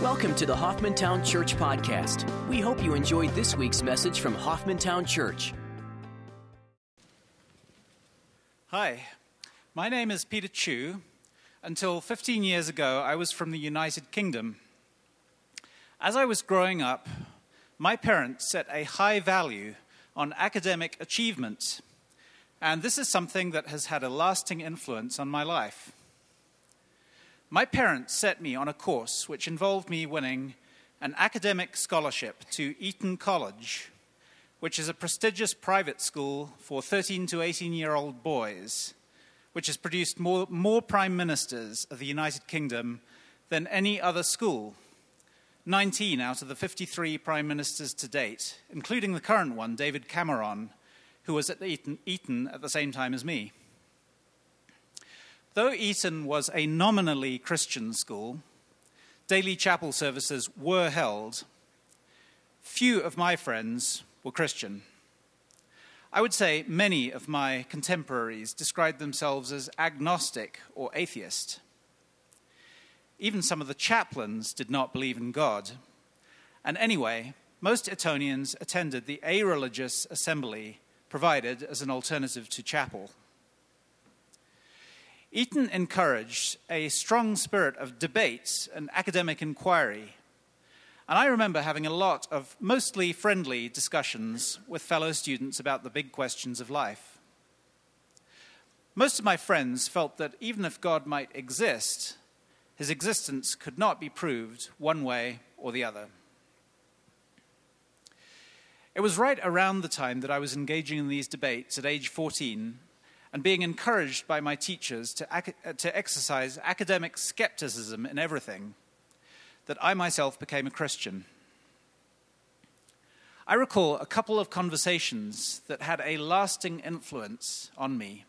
Welcome to the Hoffmantown Church Podcast. We hope you enjoyed this week's message from Hoffmantown Church. Hi, my name is Peter Chu. Until 15 years ago, I was from the United Kingdom. As I was growing up, my parents set a high value on academic achievement, and this is something that has had a lasting influence on my life. My parents set me on a course which involved me winning an academic scholarship to Eton College, which is a prestigious private school for 13 to 18 year old boys, which has produced more, more prime ministers of the United Kingdom than any other school. 19 out of the 53 prime ministers to date, including the current one, David Cameron, who was at Eton, Eton at the same time as me. Though Eton was a nominally Christian school, daily chapel services were held. Few of my friends were Christian. I would say many of my contemporaries described themselves as agnostic or atheist. Even some of the chaplains did not believe in God. And anyway, most Etonians attended the a religious assembly provided as an alternative to chapel. Eton encouraged a strong spirit of debate and academic inquiry. And I remember having a lot of mostly friendly discussions with fellow students about the big questions of life. Most of my friends felt that even if God might exist, his existence could not be proved one way or the other. It was right around the time that I was engaging in these debates at age 14 and being encouraged by my teachers to, ac- to exercise academic skepticism in everything, that I myself became a Christian. I recall a couple of conversations that had a lasting influence on me.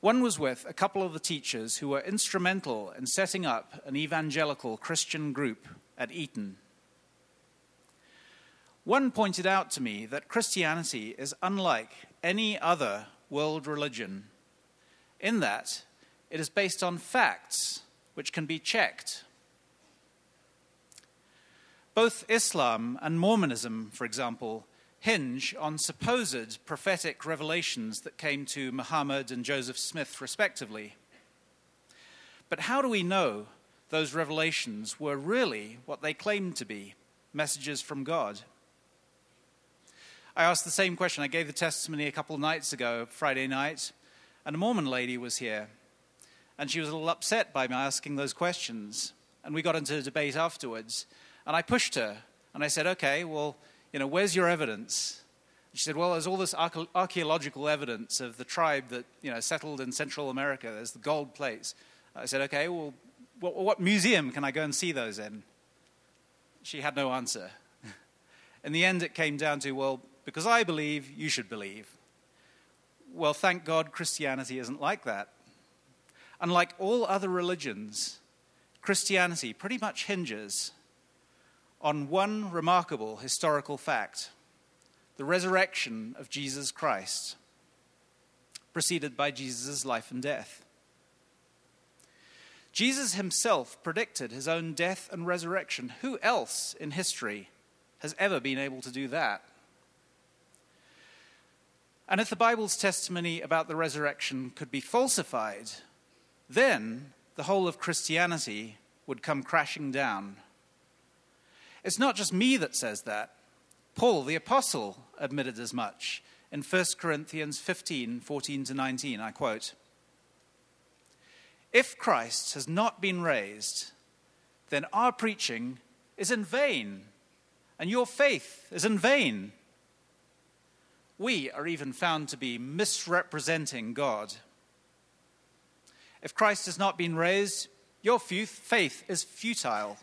One was with a couple of the teachers who were instrumental in setting up an evangelical Christian group at Eton. One pointed out to me that Christianity is unlike any other world religion, in that it is based on facts which can be checked. Both Islam and Mormonism, for example, hinge on supposed prophetic revelations that came to Muhammad and Joseph Smith, respectively. But how do we know those revelations were really what they claimed to be messages from God? I asked the same question. I gave the testimony a couple of nights ago, Friday night, and a Mormon lady was here. And she was a little upset by me asking those questions. And we got into a debate afterwards. And I pushed her. And I said, okay, well, you know, where's your evidence? She said, well, there's all this archaeological evidence of the tribe that, you know, settled in Central America. There's the gold plates. I said, okay, well, what, what museum can I go and see those in? She had no answer. in the end, it came down to, well, because I believe, you should believe. Well, thank God Christianity isn't like that. Unlike all other religions, Christianity pretty much hinges on one remarkable historical fact the resurrection of Jesus Christ, preceded by Jesus' life and death. Jesus himself predicted his own death and resurrection. Who else in history has ever been able to do that? And if the Bible's testimony about the resurrection could be falsified, then the whole of Christianity would come crashing down. It's not just me that says that. Paul, the apostle, admitted as much in 1 Corinthians 15 14 to 19. I quote If Christ has not been raised, then our preaching is in vain, and your faith is in vain we are even found to be misrepresenting God. If Christ has not been raised, your faith is futile.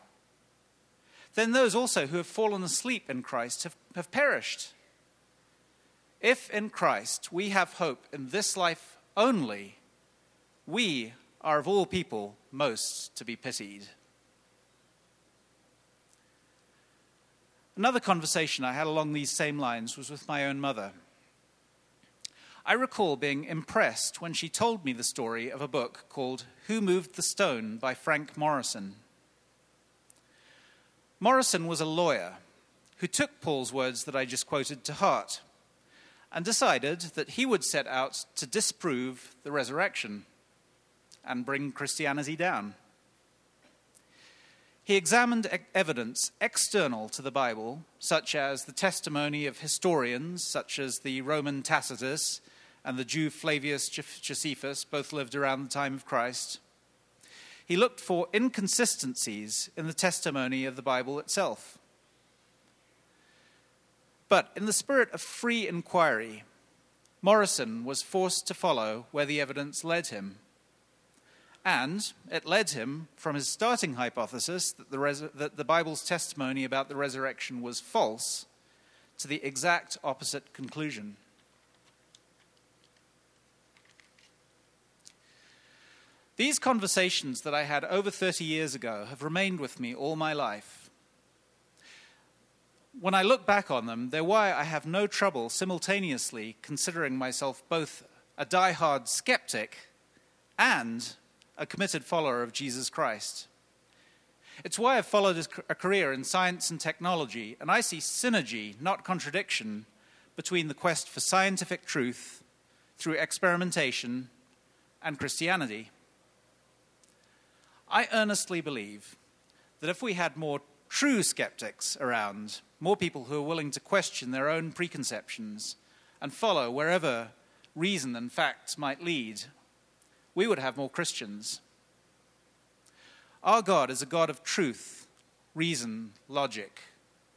Then those also who have fallen asleep in Christ have, have perished. If in Christ we have hope in this life only, we are of all people most to be pitied. Another conversation I had along these same lines was with my own mother. I recall being impressed when she told me the story of a book called Who Moved the Stone by Frank Morison. Morison was a lawyer who took Paul's words that I just quoted to heart and decided that he would set out to disprove the resurrection and bring Christianity down. He examined evidence external to the Bible, such as the testimony of historians, such as the Roman Tacitus and the Jew Flavius Josephus, both lived around the time of Christ. He looked for inconsistencies in the testimony of the Bible itself. But in the spirit of free inquiry, Morison was forced to follow where the evidence led him. And it led him from his starting hypothesis that the, res- that the Bible's testimony about the resurrection was false to the exact opposite conclusion. These conversations that I had over 30 years ago have remained with me all my life. When I look back on them, they're why I have no trouble simultaneously considering myself both a die-hard skeptic and a committed follower of Jesus Christ. It's why I've followed a career in science and technology, and I see synergy, not contradiction, between the quest for scientific truth through experimentation and Christianity. I earnestly believe that if we had more true skeptics around, more people who are willing to question their own preconceptions and follow wherever reason and facts might lead, we would have more Christians. Our God is a God of truth, reason, logic,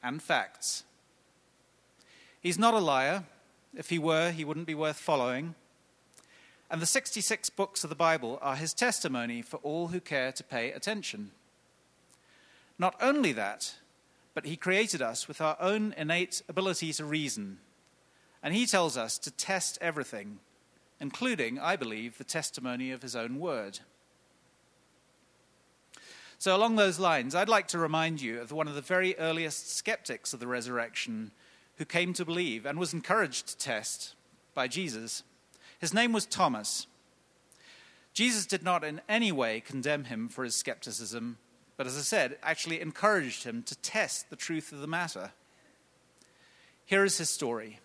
and facts. He's not a liar. If he were, he wouldn't be worth following. And the 66 books of the Bible are his testimony for all who care to pay attention. Not only that, but he created us with our own innate ability to reason. And he tells us to test everything including, I believe, the testimony of his own word. So, along those lines, I'd like to remind you of one of the very earliest skeptics of the resurrection who came to believe and was encouraged to test by Jesus. His name was Thomas. Jesus did not in any way condemn him for his skepticism, but as I said, actually encouraged him to test the truth of the matter. Here is his story.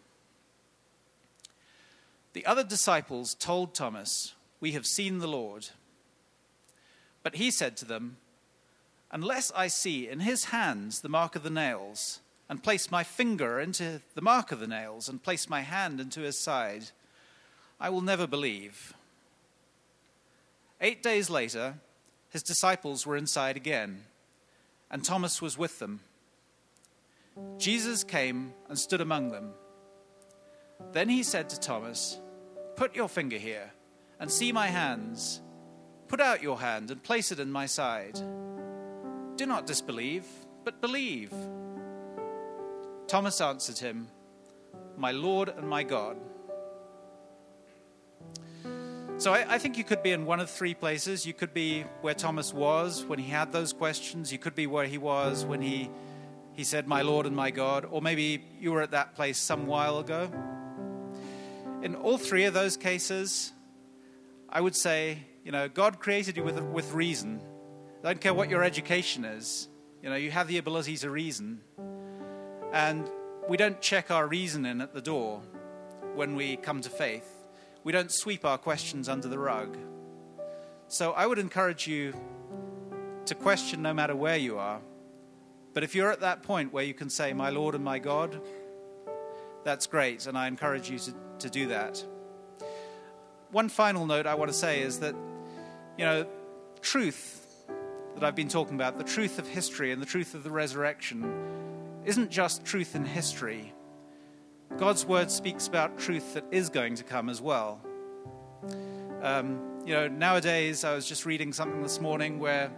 The other disciples told Thomas, We have seen the Lord. But he said to them, Unless I see in his hands the mark of the nails, and place my finger into the mark of the nails, and place my hand into his side, I will never believe. Eight days later, his disciples were inside again, and Thomas was with them. Jesus came and stood among them. Then he said to Thomas, Put your finger here and see my hands. Put out your hand and place it in my side. Do not disbelieve, but believe. Thomas answered him, My Lord and my God. So I, I, think you could be in one of three places. You could be where Thomas was when he had those questions. You could be where he was when he, he said, My Lord and my God. Or maybe you were at that place some while ago. In all three of those cases, I would say, you know, God created you with, with reason. I don't care what your education is, you know, you have the ability to reason. And we don't check our reason in at the door when we come to faith. We don't sweep our questions under the rug. So I would encourage you to question no matter where you are. But if you're at that point where you can say, My Lord and my God, that's great, and I encourage you to, to do that. One final note I want to say is that, you know, truth that I've been talking about, the truth of history and the truth of the resurrection, isn't just truth in history. God's word speaks about truth that is going to come as well. Um, you know, nowadays, I was just reading something this morning where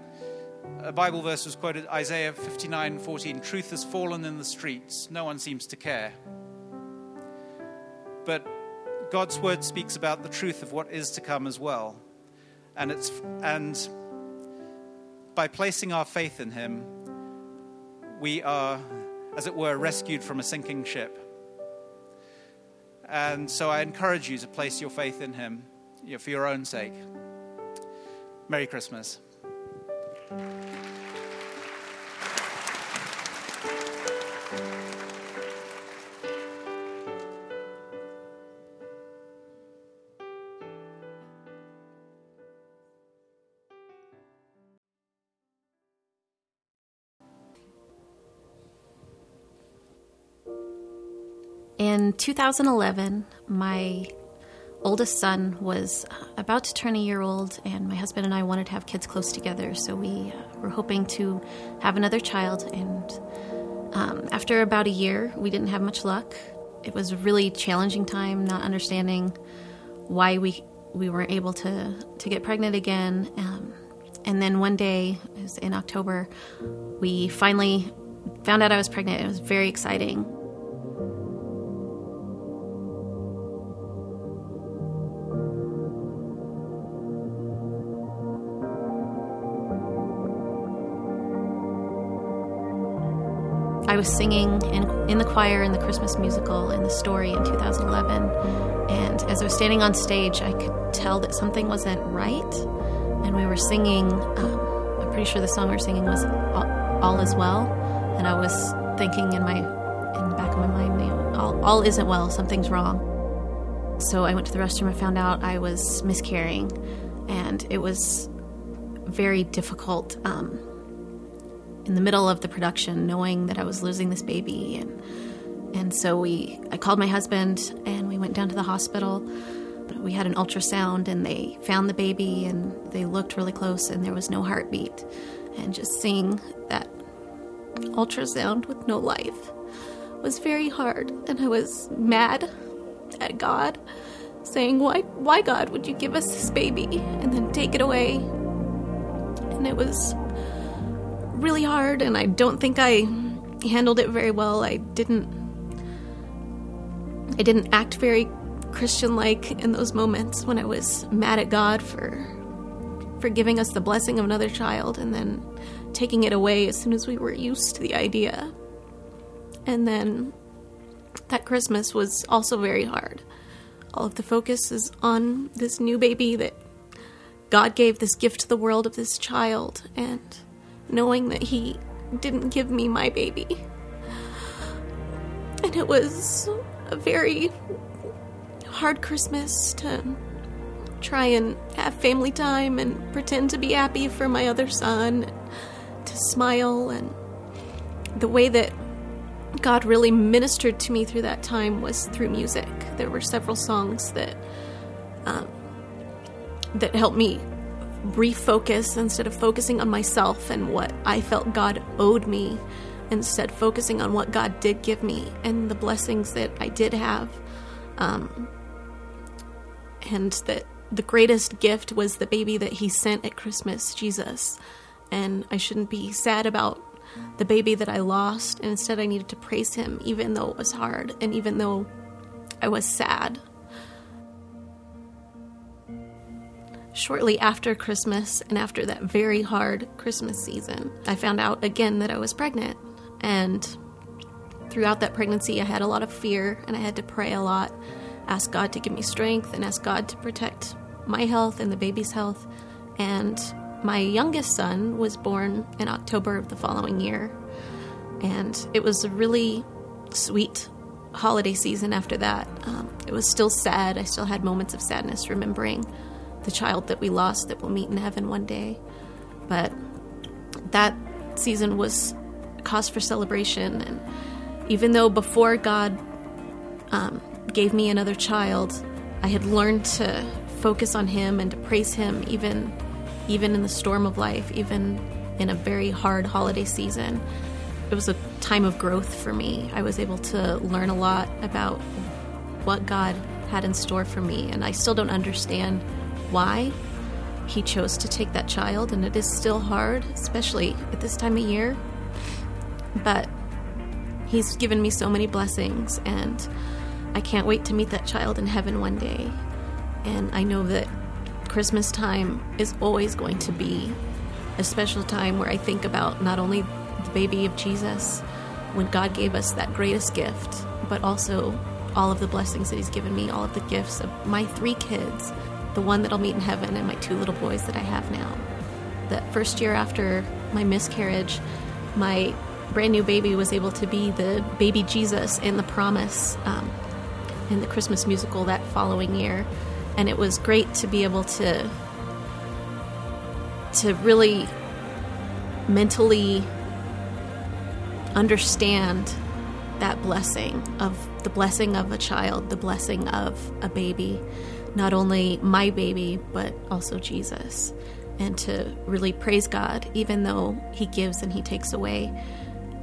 a Bible verse was quoted Isaiah 59 14, truth has fallen in the streets, no one seems to care. But God's word speaks about the truth of what is to come as well. And, it's, and by placing our faith in Him, we are, as it were, rescued from a sinking ship. And so I encourage you to place your faith in Him for your own sake. Merry Christmas. 2011, my oldest son was about to turn a year old, and my husband and I wanted to have kids close together. So we uh, were hoping to have another child. And um, after about a year, we didn't have much luck. It was a really challenging time, not understanding why we we weren't able to to get pregnant again. Um, and then one day, was in October, we finally found out I was pregnant. It was very exciting. I was singing in, in the choir in the Christmas musical in the story in 2011. And as I was standing on stage, I could tell that something wasn't right. And we were singing, um, I'm pretty sure the song we were singing was All, all Is Well. And I was thinking in my in the back of my mind, you know, all, all isn't well, something's wrong. So I went to the restroom and found out I was miscarrying. And it was very difficult. Um, in the middle of the production, knowing that I was losing this baby, and and so we, I called my husband, and we went down to the hospital. We had an ultrasound, and they found the baby, and they looked really close, and there was no heartbeat. And just seeing that ultrasound with no life was very hard, and I was mad at God, saying, "Why, why, God, would you give us this baby and then take it away?" And it was really hard, and I don't think I handled it very well. I didn't. I didn't act very Christian-like in those moments when I was mad at God for for giving us the blessing of another child and then taking it away as soon as we were used to the idea. And then that Christmas was also very hard. All of the focus is on this new baby that God gave this gift to the world of this child, and knowing that he didn't give me my baby. And it was a very hard Christmas to try and have family time and pretend to be happy for my other son, to smile. And the way that God really ministered to me through that time was through music. There were several songs that um, that helped me refocus instead of focusing on myself and what I felt God owed me, instead focusing on what God did give me and the blessings that I did have. Um, and that the greatest gift was the baby that He sent at Christmas, Jesus. And I shouldn't be sad about the baby that I lost, and instead I needed to praise Him, even though it was hard and even though I was sad. Shortly after Christmas and after that very hard Christmas season, I found out again that I was pregnant. And throughout that pregnancy, I had a lot of fear and I had to pray a lot, ask God to give me strength and ask God to protect my health and the baby's health. And my youngest son was born in October of the following year. And it was a really sweet holiday season after that. Um, it was still sad. I still had moments of sadness remembering the child that we lost that we'll meet in heaven one day. But that season was cause for celebration. And even though before God um, gave me another child, I had learned to focus on Him and to praise Him, even even in the storm of life, even in a very hard holiday season. It was a time of growth for me. I was able to learn a lot about what God had in store for me, and I still don't understand why he chose to take that child, and it is still hard, especially at this time of year. But he's given me so many blessings, and I can't wait to meet that child in heaven one day. And I know that Christmas time is always going to be a special time where I think about not only the baby of Jesus, when God gave us that greatest gift, but also all of the blessings that He's given me, all of the gifts of my three kids the one that I'll meet in heaven and my two little boys that I have now. That first year after my miscarriage, my brand new baby was able to be the baby Jesus in the promise um, in the Christmas musical that following year. And it was great to be able to to really mentally understand that blessing of the blessing of a child, the blessing of a baby, not only my baby, but also Jesus. And to really praise God, even though He gives and He takes away,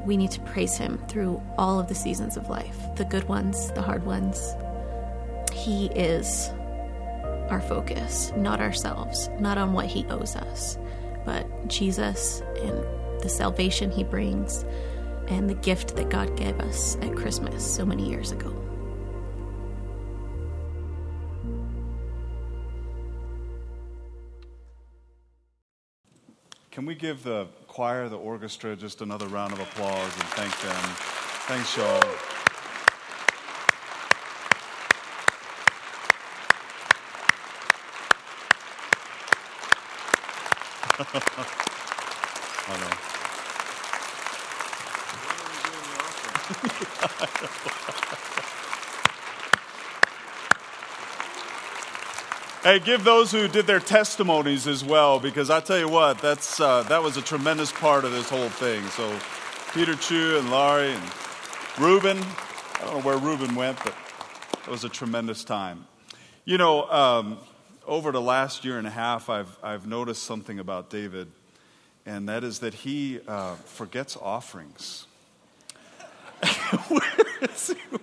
we need to praise Him through all of the seasons of life the good ones, the hard ones. He is our focus, not ourselves, not on what He owes us, but Jesus and the salvation He brings and the gift that God gave us at Christmas so many years ago. Can we give the choir, the orchestra, just another round of applause and thank them? Thanks, y'all. I know. Hey, give those who did their testimonies as well, because I tell you what, that's, uh, that was a tremendous part of this whole thing. So, Peter Chu and Laurie and Ruben, I don't know where Ruben went, but it was a tremendous time. You know, um, over the last year and a half, I've, I've noticed something about David, and that is that he uh, forgets offerings. where is he?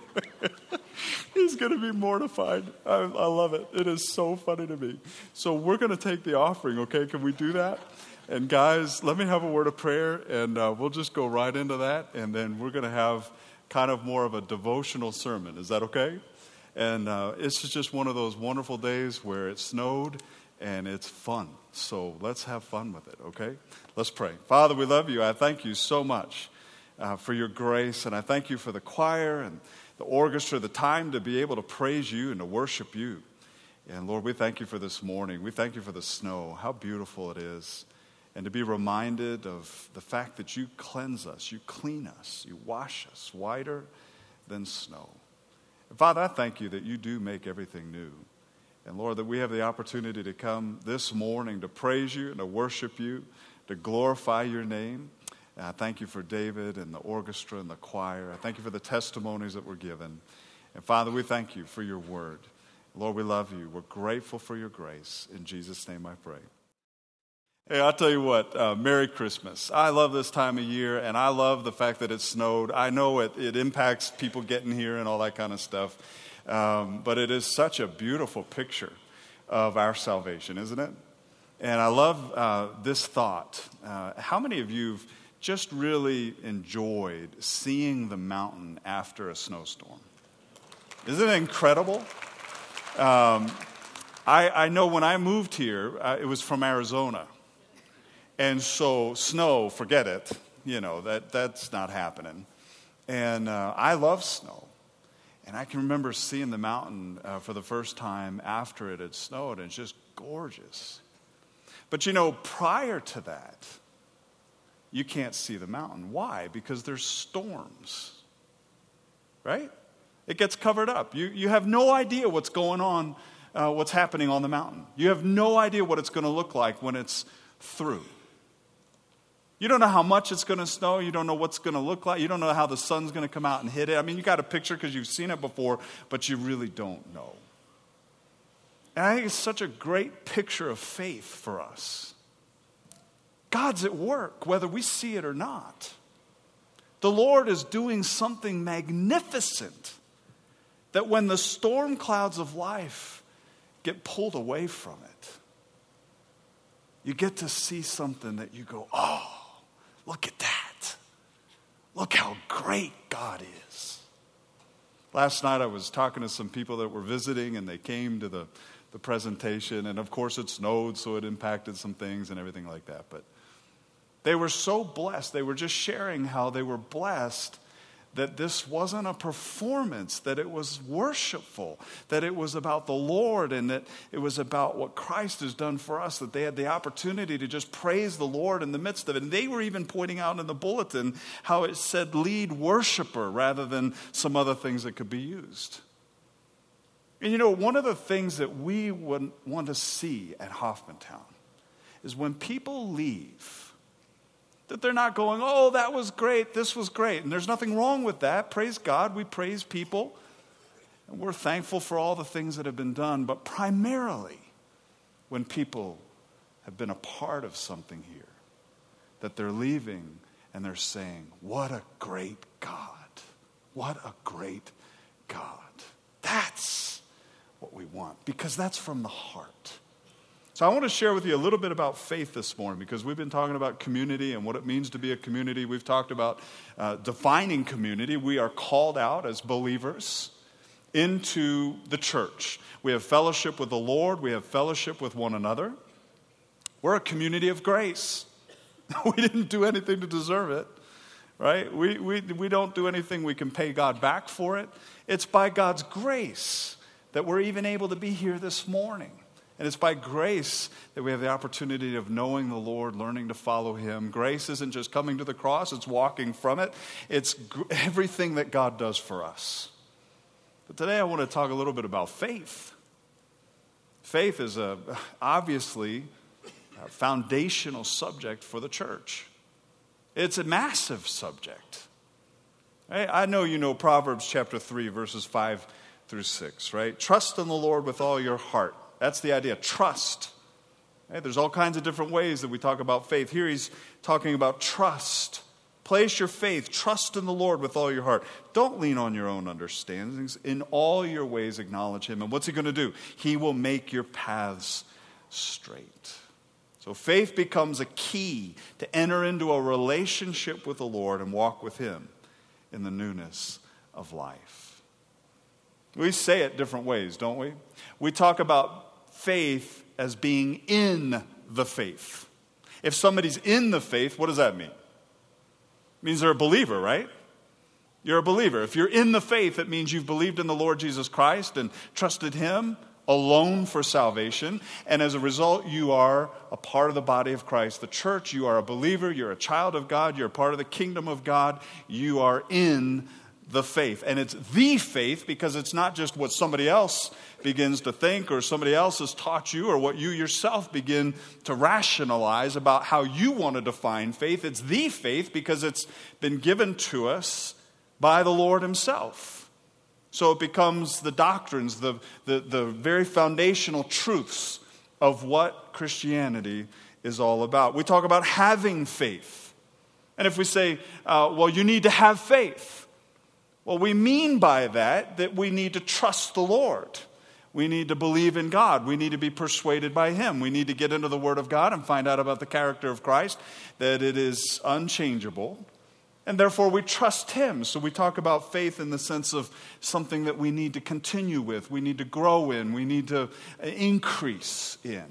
He's going to be mortified. I, I, love it. It is so funny to me. So, we're going to take the offering, okay? Can we do that? And, guys, let me have a word of prayer, and uh, we'll just go right into that. And then we're going to have kind of more of a devotional sermon. Is that okay? And uh, it's just one of those wonderful days where it snowed and it's fun. So, let's have fun with it, okay? Let's pray. Father, we love you. I thank you so much uh, for your grace, and I thank you for the choir and the orchestra, the time to be able to praise you and to worship you. And Lord, we thank you for this morning. We thank you for the snow, how beautiful it is. And to be reminded of the fact that you cleanse us, you clean us, you wash us whiter than snow. Father, I thank you that you do make everything new. And Lord, that we have the opportunity to come this morning to praise you and to worship you, to glorify your name. And I thank you for David and the orchestra and the choir. I thank you for the testimonies that were given. And Father, we thank you for your word. Lord, we love you. We're grateful for your grace. In Jesus' name I pray. Hey, I'll tell you what, uh, Merry Christmas. I love this time of year, and I love the fact that it snowed. I know it, it impacts people getting here and all that kind of stuff, um, but it is such a beautiful picture of our salvation, isn't it? And I love uh, this thought. Uh, how many of you have just really enjoyed seeing the mountain after a snowstorm. Isn't it incredible? Um, I, I, know when I moved here, uh, it was from Arizona. And so, snow, forget it. You know, that, that's not happening. And uh, I love snow. And I can remember seeing the mountain uh, for the first time after it had snowed, and it's just gorgeous. But you know, prior to that, you can't see the mountain. Why? Because there's storms, right? It gets covered up. You, you have no idea what's going on, uh, what's happening on the mountain. You have no idea what it's going to look like when it's through. You don't know how much it's going to snow. You don't know what's going to look like. You don't know how the sun's going to come out and hit it. I mean, you got a picture because you've seen it before, but you really don't know. And I think it's such a great picture of faith for us. God's at work, whether we see it or not. The Lord is doing something magnificent that when the storm clouds of life get pulled away from it, you get to see something that you go, oh, look at that. Look how great God is. Last night I was talking to some people that were visiting and they came to the, the presentation, and of course it snowed, so it impacted some things and everything like that. But they were so blessed. They were just sharing how they were blessed that this wasn't a performance, that it was worshipful, that it was about the Lord, and that it was about what Christ has done for us, that they had the opportunity to just praise the Lord in the midst of it. And they were even pointing out in the bulletin how it said lead worshiper rather than some other things that could be used. And you know, one of the things that we would want to see at Hoffmantown is when people leave That they're not going, oh, that was great, this was great. And there's nothing wrong with that. Praise God. We praise people. And we're thankful for all the things that have been done. But primarily, when people have been a part of something here, that they're leaving and they're saying, What a great God! What a great God. That's what we want because that's from the heart. So, I want to share with you a little bit about faith this morning because we've been talking about community and what it means to be a community. We've talked about uh, defining community. We are called out as believers into the church. We have fellowship with the Lord, we have fellowship with one another. We're a community of grace. we didn't do anything to deserve it, right? We, we, we don't do anything we can pay God back for it. It's by God's grace that we're even able to be here this morning. And it's by grace that we have the opportunity of knowing the Lord, learning to follow Him. Grace isn't just coming to the cross, it's walking from it. It's everything that God does for us. But today I want to talk a little bit about faith. Faith is a, obviously a foundational subject for the church. It's a massive subject. I know you know Proverbs chapter 3, verses 5 through 6, right? Trust in the Lord with all your heart that's the idea trust. Right? There's all kinds of different ways that we talk about faith. Here he's talking about trust. Place your faith, trust in the Lord with all your heart. Don't lean on your own understandings. In all your ways, acknowledge Him. And what's He going to do? He will make your paths straight. So faith becomes a key to enter into a relationship with the Lord and walk with Him in the newness of life. We say it different ways, don't we? We talk about faith as being in the faith. If somebody's in the faith, what does that mean? It means they're a believer, right? You're a believer. If you're in the faith, it means you've believed in the Lord Jesus Christ and trusted Him alone for salvation. And as a result, you are a part of the body of Christ, the church. You are a believer. You're a child of God. You're a part of the kingdom of God. You are in the faith. And it's the faith because it's not just what somebody else begins to think or somebody else has taught you or what you yourself begin to rationalize about how you want to define faith. It's the faith because it's been given to us by the Lord Himself. So it becomes the doctrines, the, the, the very foundational truths of what Christianity is all about. We talk about having faith. And if we say, uh, well, you need to have faith, well, we mean by that that we need to trust the Lord. We need to believe in God. We need to be persuaded by Him. We need to get into the Word of God and find out about the character of Christ, that it is unchangeable. And therefore, we trust Him. So we talk about faith in the sense of something that we need to continue with, we need to grow in, we need to increase in.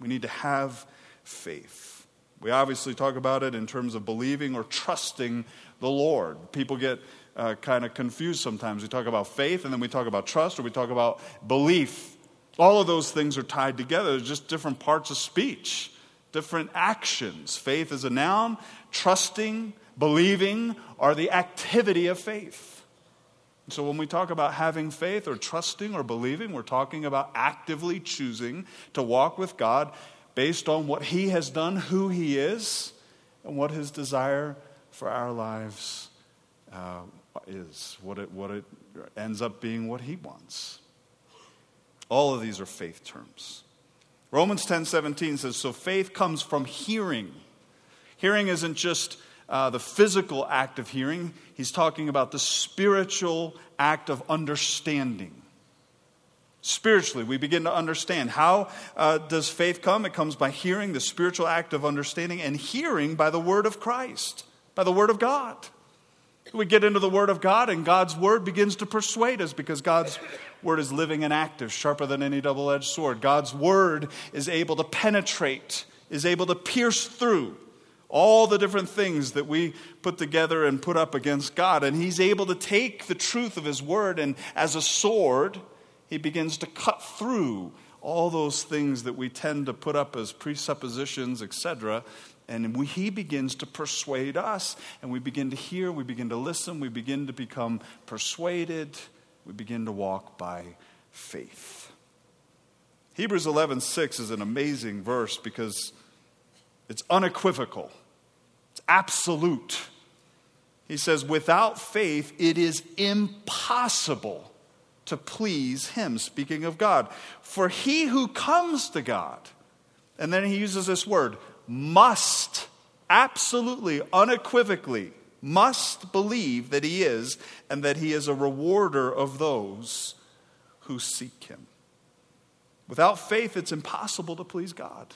We need to have faith. We obviously talk about it in terms of believing or trusting the Lord. People get uh, kind of confused sometimes. We talk about faith and then we talk about trust or we talk about belief. All of those things are tied together, They're just different parts of speech, different actions. Faith is a noun, trusting, believing are the activity of faith. So, when we talk about having faith or trusting or believing, we're talking about actively choosing to walk with God based on what He has done, who He is, and what His desire for our lives uh, is, what it, what it ends up being what he wants. All of these are faith terms. Romans 10 17 says, So faith comes from hearing. Hearing isn't just uh, the physical act of hearing, he's talking about the spiritual act of understanding. Spiritually, we begin to understand. How uh, does faith come? It comes by hearing, the spiritual act of understanding, and hearing by the word of Christ, by the word of God. We get into the Word of God, and God's Word begins to persuade us because God's Word is living and active, sharper than any double edged sword. God's Word is able to penetrate, is able to pierce through all the different things that we put together and put up against God. And He's able to take the truth of His Word, and as a sword, He begins to cut through all those things that we tend to put up as presuppositions, etc., and we, he begins to persuade us, and we begin to hear, we begin to listen, we begin to become persuaded, we begin to walk by faith. Hebrews 11:6 is an amazing verse because it's unequivocal. It's absolute. He says, without faith, it is impossible to please him, speaking of God. For he who comes to God, and then he uses this word, must, absolutely, unequivocally, must believe that he is, and that he is a rewarder of those who seek him. Without faith, it's impossible to please God.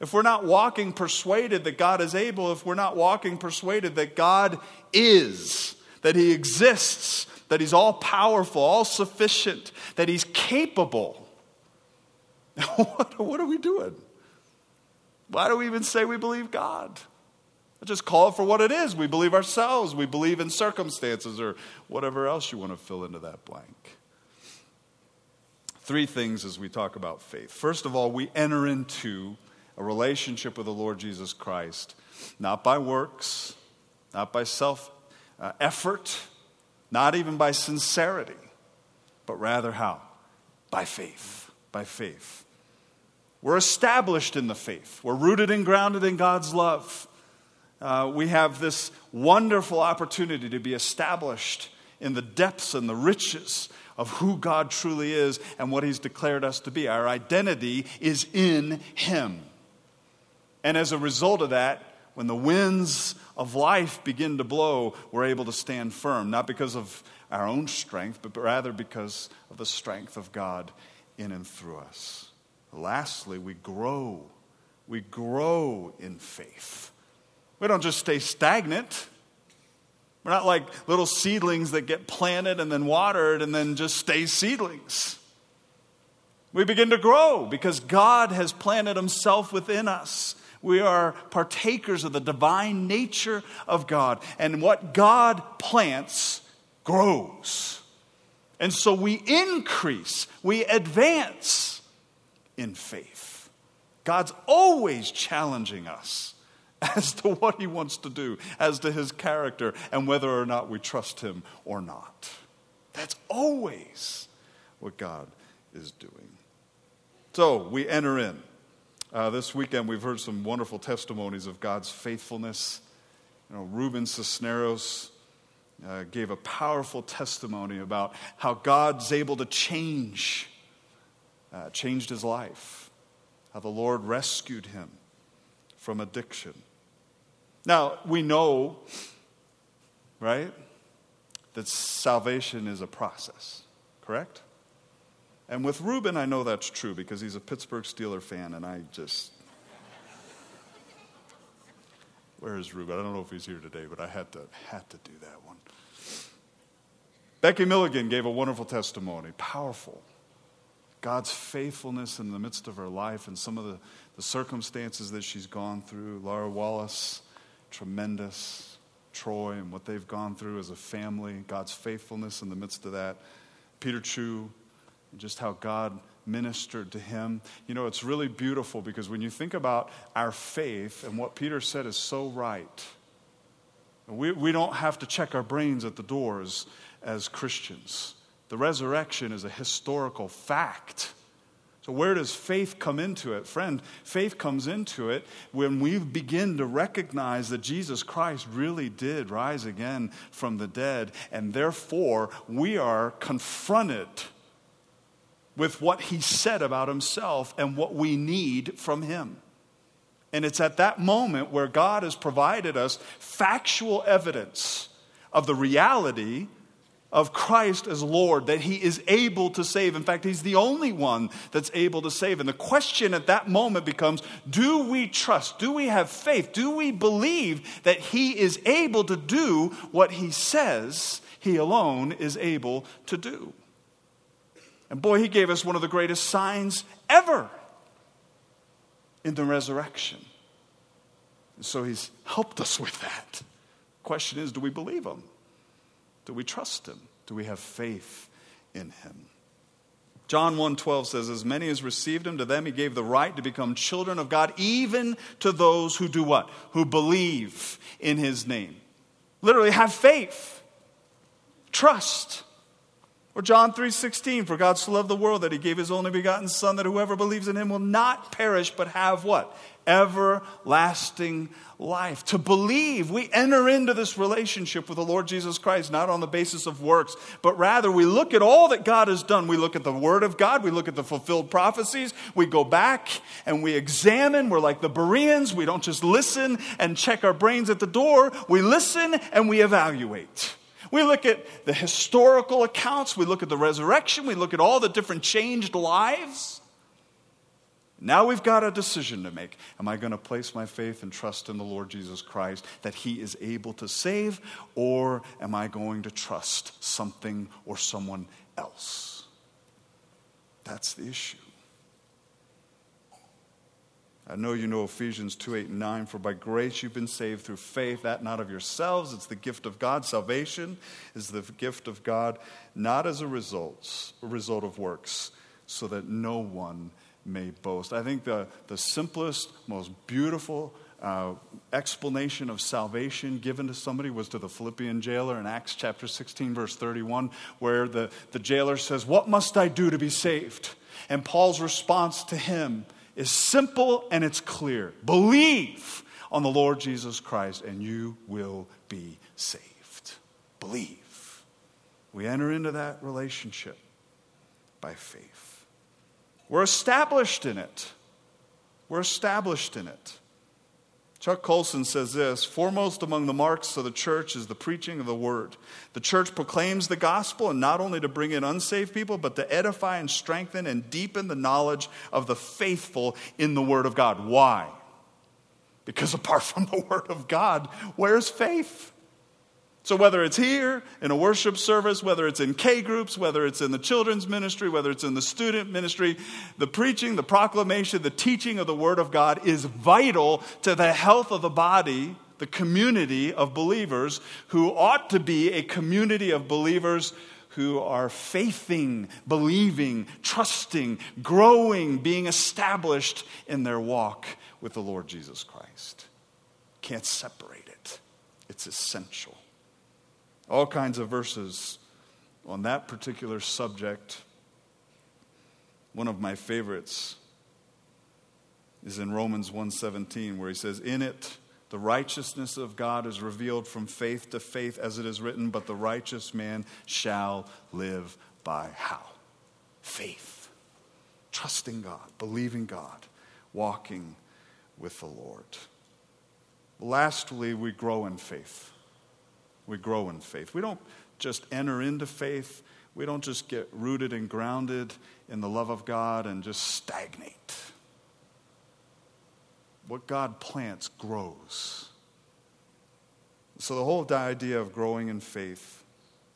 If we're not walking persuaded that God is able, if we're not walking persuaded that God is, that He exists, that He's all powerful, all sufficient, that He's capable, what, what are we doing? Why do we even say we believe God? Let's just call it for what it is. We believe ourselves, we believe in circumstances, or whatever else you want to fill into that blank. Three things as we talk about faith. First of all, we enter into a relationship with the Lord Jesus Christ, not by works, not by self uh, effort, not even by sincerity, but rather how? By faith. By faith. We're established in the faith, we're rooted and grounded in God's love. Uh, we have this wonderful opportunity to be established in the depths and the riches of who God truly is and what He's declared us to be. Our identity is in Him. And as a result of that, when the winds of life begin to blow, we're able to stand firm, not because of our own strength, but rather because of the strength of God in and through us. Lastly, we grow. We grow in faith. We don't just stay stagnant. We're not like little seedlings that get planted and then watered and then just stay seedlings. We begin to grow because God has planted Himself within us we are partakers of the divine nature of God. And what God plants grows. And so we increase, we advance in faith. God's always challenging us as to what he wants to do, as to his character, and whether or not we trust him or not. That's always what God is doing. So we enter in. Uh, this weekend, we've heard some wonderful testimonies of God's faithfulness. You know, Ruben Cisneros uh, gave a powerful testimony about how God's able to change, uh, changed his life, how the Lord rescued him from addiction. Now, we know, right, that salvation is a process, correct? And with Ruben, I know that's true because he's a Pittsburgh Steeler fan, and I just. Where is Ruben? I don't know if he's here today, but I had to, had to do that one. Becky Milligan gave a wonderful testimony, powerful. God's faithfulness in the midst of her life and some of the, the circumstances that she's gone through. Laura Wallace, tremendous. Troy and what they've gone through as a family, God's faithfulness in the midst of that. Peter Chu, just how God ministered to him. You know, it's really beautiful because when you think about our faith and what Peter said is so right, we, we don't have to check our brains at the doors as Christians. The resurrection is a historical fact. So, where does faith come into it? Friend, faith comes into it when we begin to recognize that Jesus Christ really did rise again from the dead, and therefore we are confronted with what he said about himself and what we need from him. And it's at that moment where God has provided us factual evidence of the reality of Christ as Lord, that He is able to save. In fact, He's the only one that's able to save. And the question at that moment becomes do we trust? Do we have faith? Do we believe that He is able to do what He says He alone is able to do? And boy, he gave us one of the greatest signs ever in the resurrection. And so he's helped us with that. Question is do we believe him? Do we trust him? Do we have faith in him? John 1:12 says as many as received him to them he gave the right to become children of God even to those who do what? Who believe in his name. Literally have faith. Trust. Or John 3:16, for God so loved the world that he gave his only begotten son that whoever believes in him will not perish but have what? Everlasting life. To believe, we enter into this relationship with the Lord Jesus Christ, not on the basis of works, but rather we look at all that God has done. We look at the Word of God, we look at the fulfilled prophecies, we go back and we examine. We're like the Bereans, we don't just listen and check our brains at the door, we listen and we evaluate. We look at the historical accounts, we look at the resurrection, we look at all the different changed lives. Now we've got a decision to make. Am I going to place my faith and trust in the Lord Jesus Christ that He is able to save, or am I going to trust something or someone else? That's the issue. I know you know Ephesians 2 8 and 9. For by grace you've been saved through faith, that not of yourselves. It's the gift of God. Salvation is the gift of God, not as a result, a result of works, so that no one may boast. I think the, the simplest, most beautiful uh, explanation of salvation given to somebody was to the Philippian jailer in Acts chapter 16, verse 31, where the, the jailer says, What must I do to be saved? And Paul's response to him is simple and it's clear believe on the Lord Jesus Christ, and you will be saved. Believe. We enter into that relationship by faith. We're established in it. We're established in it. Chuck Colson says this Foremost among the marks of the church is the preaching of the word. The church proclaims the gospel, and not only to bring in unsaved people, but to edify and strengthen and deepen the knowledge of the faithful in the word of God. Why? Because apart from the word of God, where's faith? So, whether it's here in a worship service, whether it's in K groups, whether it's in the children's ministry, whether it's in the student ministry, the preaching, the proclamation, the teaching of the Word of God is vital to the health of the body, the community of believers who ought to be a community of believers who are faithing, believing, trusting, growing, being established in their walk with the Lord Jesus Christ. Can't separate it, it's essential. All kinds of verses on that particular subject. One of my favorites is in Romans 1:17 where he says in it the righteousness of God is revealed from faith to faith as it is written but the righteous man shall live by how? Faith. Trusting God believing God walking with the Lord. Lastly we grow in faith we grow in faith. We don't just enter into faith, we don't just get rooted and grounded in the love of God and just stagnate. What God plants grows. So the whole idea of growing in faith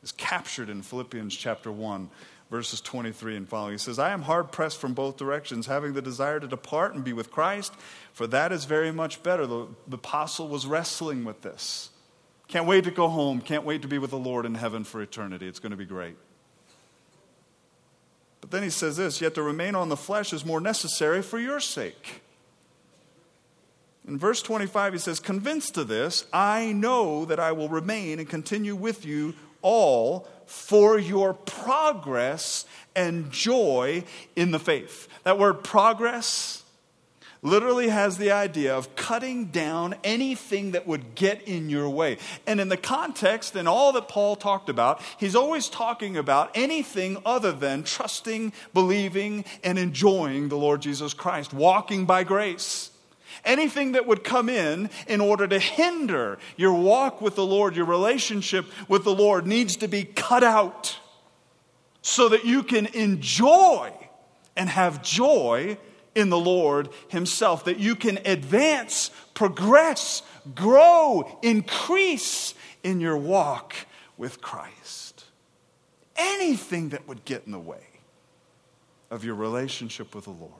is captured in Philippians chapter 1, verses 23 and following. He says, I am hard pressed from both directions, having the desire to depart and be with Christ, for that is very much better. The, the apostle was wrestling with this. Can't wait to go home. Can't wait to be with the Lord in heaven for eternity. It's going to be great. But then he says this Yet to remain on the flesh is more necessary for your sake. In verse 25, he says, Convinced of this, I know that I will remain and continue with you all for your progress and joy in the faith. That word progress literally has the idea of cutting down anything that would get in your way. And in the context and all that Paul talked about, he's always talking about anything other than trusting, believing, and enjoying the Lord Jesus Christ, walking by grace. Anything that would come in in order to hinder your walk with the Lord, your relationship with the Lord, needs to be cut out so that you can enjoy and have joy in the Lord Himself, that you can advance, progress, grow, increase in your walk with Christ. Anything that would get in the way of your relationship with the Lord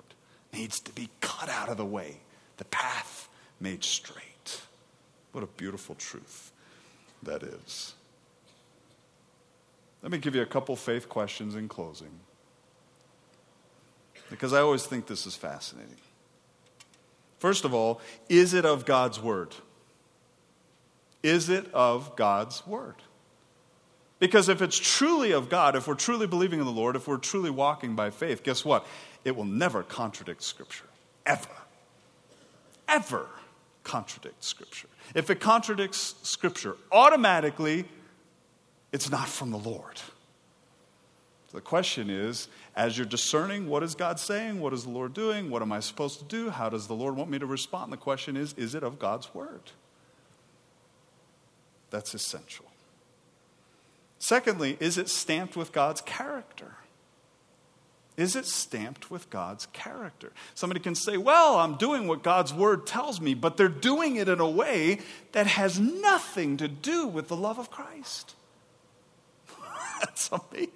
needs to be cut out of the way, the path made straight. What a beautiful truth that is. Let me give you a couple faith questions in closing because I always think this is fascinating. First of all, is it of God's Word? Is it of God's Word? Because if it's truly of God, if we're truly believing in the Lord, if we're truly walking by faith, guess what? It will never contradict Scripture. Ever. ever contradict Scripture. If it contradicts Scripture, automatically it's not from the Lord. The question is as you're discerning what is God saying, what is the Lord doing, what am I supposed to do, how does the Lord want me to respond? The question is is it of God's Word? That's essential. Secondly, is it stamped with God's character? Is it stamped with God's character? Somebody can say, Well, I'm doing what God's word tells me, but they're doing it in a way that has nothing to do with the love of Christ. Somebody,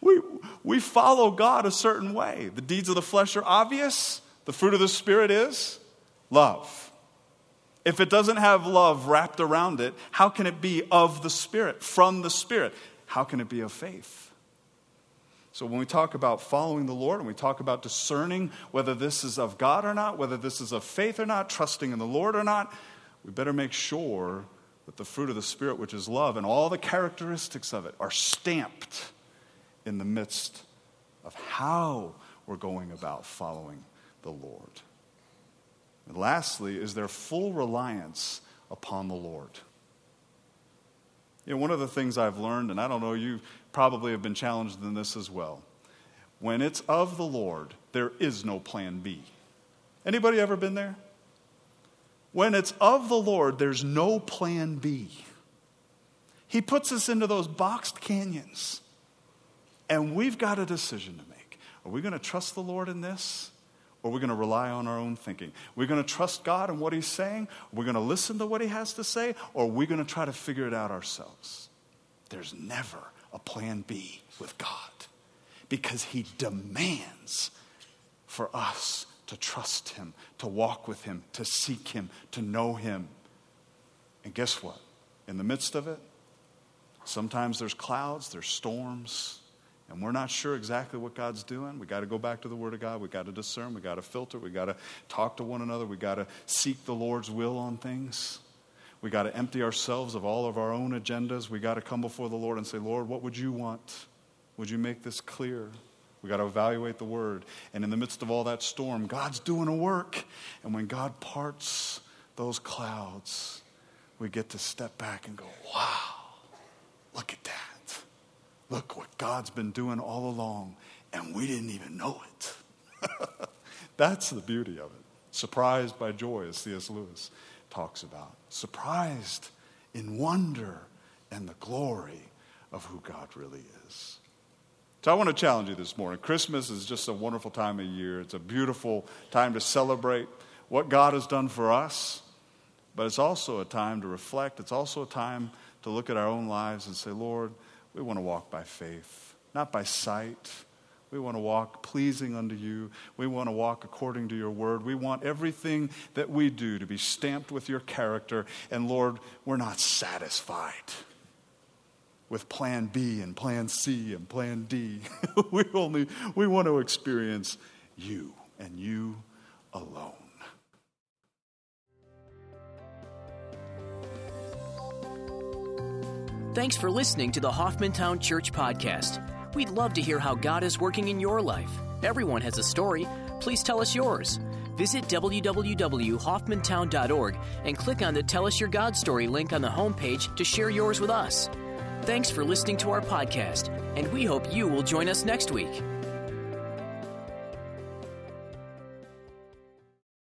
we, we follow God a certain way. The deeds of the flesh are obvious, the fruit of the Spirit is love. If it doesn't have love wrapped around it, how can it be of the Spirit, from the Spirit? How can it be of faith? So, when we talk about following the Lord and we talk about discerning whether this is of God or not, whether this is of faith or not, trusting in the Lord or not, we better make sure the fruit of the Spirit, which is love, and all the characteristics of it are stamped in the midst of how we're going about following the Lord. And lastly, is there full reliance upon the Lord? You know, one of the things I've learned, and I don't know, you probably have been challenged in this as well. When it's of the Lord, there is no plan B. Anybody ever been there? When it's of the Lord, there's no plan B. He puts us into those boxed canyons, and we've got a decision to make. Are we going to trust the Lord in this? Or are we going to rely on our own thinking? We're going to trust God and what He's saying? We're going to listen to what He has to say? Or are we going to try to figure it out ourselves? There's never a plan B with God because He demands for us to trust Him, to walk with Him, to seek Him, to know Him. And guess what? In the midst of it, sometimes there's clouds, there's storms, and we're not sure exactly what God's doing, we got to go back to the Word of God. We got to discern. We got to filter. We got to talk to one another. We got to seek the Lord's will on things. We got to empty ourselves of all of our own agendas. We got to come before the Lord and say, Lord, what would you want? Would you make this clear? We got to evaluate the Word. And in the midst of all that storm, God's doing a work. And when God parts those clouds, we get to step back and go, wow, look at that. Look what God's been doing all along, and we didn't even know it. That's the beauty of it. Surprised by joy, as C.S. Lewis talks about. Surprised in wonder and the glory of who God really is. So I want to challenge you this morning. Christmas is just a wonderful time of year. It's a beautiful time to celebrate what God has done for us, but it's also a time to reflect. It's also a time to look at our own lives and say, Lord, we want to walk by faith, not by sight. We want to walk pleasing unto you. We want to walk according to your word. We want everything that we do to be stamped with your character. And Lord, we're not satisfied with plan B and plan C and plan D. we only we want to experience you and you alone. Thanks for listening to the Hoffmantown Church Podcast. We'd love to hear how God is working in your life. Everyone has a story. Please tell us yours. Visit www.hoffmantown.org and click on the Tell Us Your God Story link on the homepage to share yours with us. Thanks for listening to our podcast, and we hope you will join us next week.